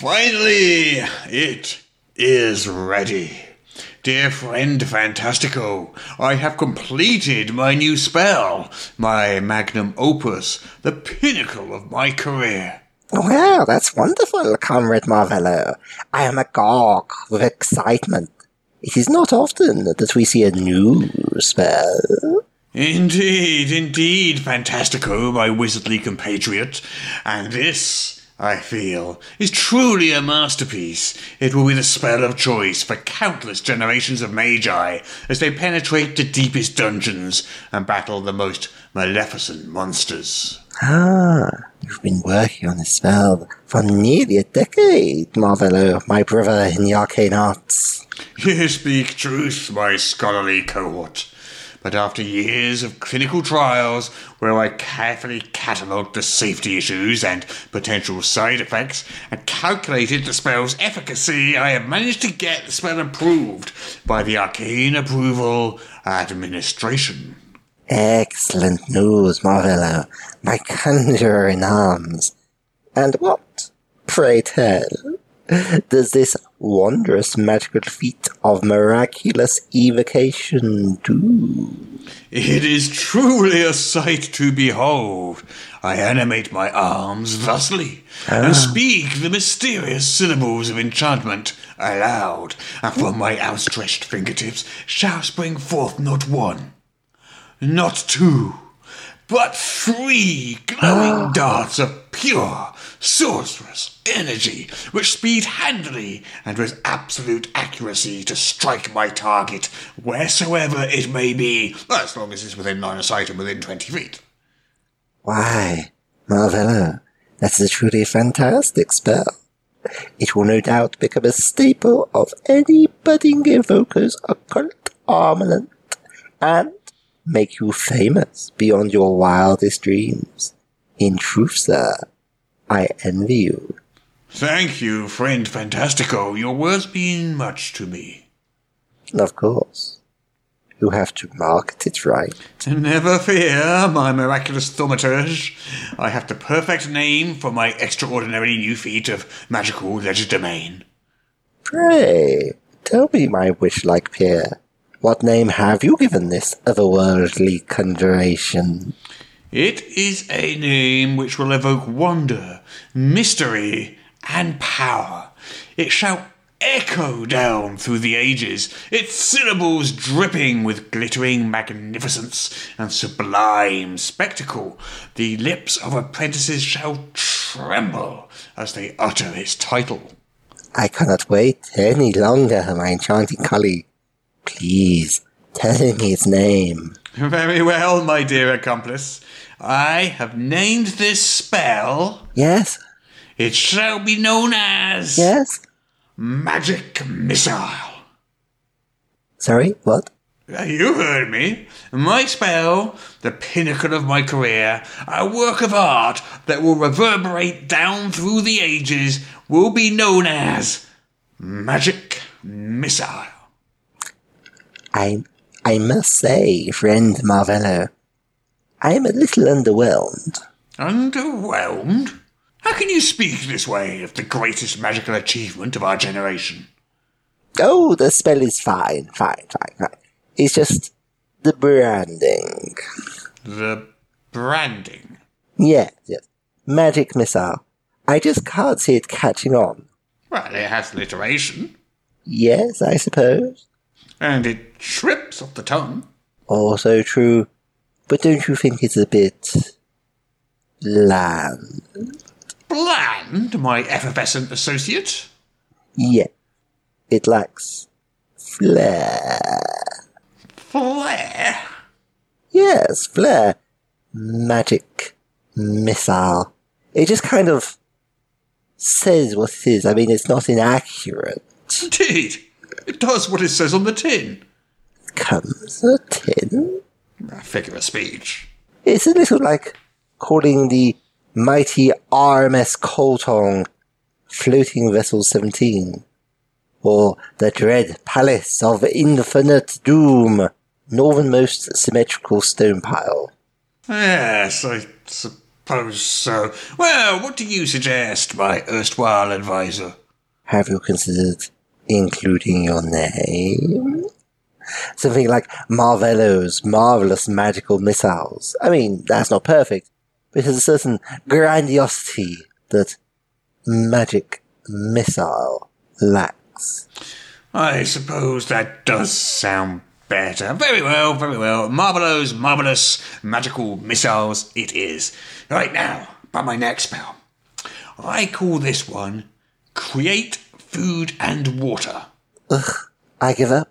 Finally, it is ready. Dear friend Fantastico, I have completed my new spell, my magnum opus, the pinnacle of my career. Well, that's wonderful, Comrade Marvello. I am agog with excitement. It is not often that we see a new spell. Indeed, indeed, Fantastico, my wizardly compatriot. And this, I feel, is truly a masterpiece. It will be the spell of choice for countless generations of magi as they penetrate the deepest dungeons and battle the most maleficent monsters. Ah, you've been working on this spell for nearly a decade, Marvello, my brother in the arcane arts. You speak truth, my scholarly cohort. But after years of clinical trials where I carefully catalogued the safety issues and potential side effects and calculated the spell's efficacy, I have managed to get the spell approved by the Arcane Approval Administration. Excellent news, Marvello, my conjurer in arms. And what, pray tell, does this wondrous magical feat of miraculous evocation do? It is truly a sight to behold. I animate my arms thusly, and ah. speak the mysterious syllables of enchantment aloud, and from my outstretched fingertips shall spring forth not one, not two, but three glowing darts of pure, sorcerous energy, which speed handily and with absolute accuracy to strike my target wheresoever it may be, as long as it's within line of sight and within twenty feet. Why, Marvello, that's a truly fantastic spell. It will no doubt become a staple of any budding evoker's occult armament, and make you famous beyond your wildest dreams. In truth, sir, I envy you. Thank you, friend Fantastico. Your words mean much to me. Of course. You have to market it right. Never fear, my miraculous thaumaturge. I have the perfect name for my extraordinary new feat of magical legerdemain. Pray, tell me, my wish-like peer, what name have you given this otherworldly conjuration? It is a name which will evoke wonder, mystery, and power. It shall echo down through the ages, its syllables dripping with glittering magnificence and sublime spectacle. The lips of apprentices shall tremble as they utter its title. I cannot wait any longer, my enchanting colleague. Please, tell me its name. Very well, my dear accomplice. I have named this spell. Yes? It shall be known as Yes? Magic Missile. Sorry, what? Uh, you heard me. My spell, the pinnacle of my career, a work of art that will reverberate down through the ages, will be known as Magic Missile. I, I must say, friend Marvello, I am a little underwhelmed. Underwhelmed? How can you speak this way of the greatest magical achievement of our generation? Oh, the spell is fine, fine, fine, fine. It's just the branding. The branding. Yes, yes. Magic missile. I just can't see it catching on. Well, it has alliteration, Yes, I suppose. And it trips off the tongue. Oh, also true. But don't you think it's a bit bland? Bland, my effervescent associate. Yeah. It lacks flair. Flair. Yes, flair. Magic missile. It just kind of says what it is. I mean, it's not inaccurate. Indeed. It does what it says on the tin. Comes a tin. A figure of speech. It's a little like calling the mighty RMS Coltong Floating Vessel 17, or the dread Palace of Infinite Doom, northernmost symmetrical stone pile. Yes, I suppose suppose so. Well, what do you suggest, my erstwhile advisor? Have you considered including your name? Something like Marvello's marvelous magical missiles. I mean, that's not perfect, but has a certain grandiosity that magic missile lacks. I suppose that does sound better. Very well, very well. Marvelous, marvelous magical missiles it is. Right now, by my next spell. I call this one Create Food and Water. Ugh, I give up.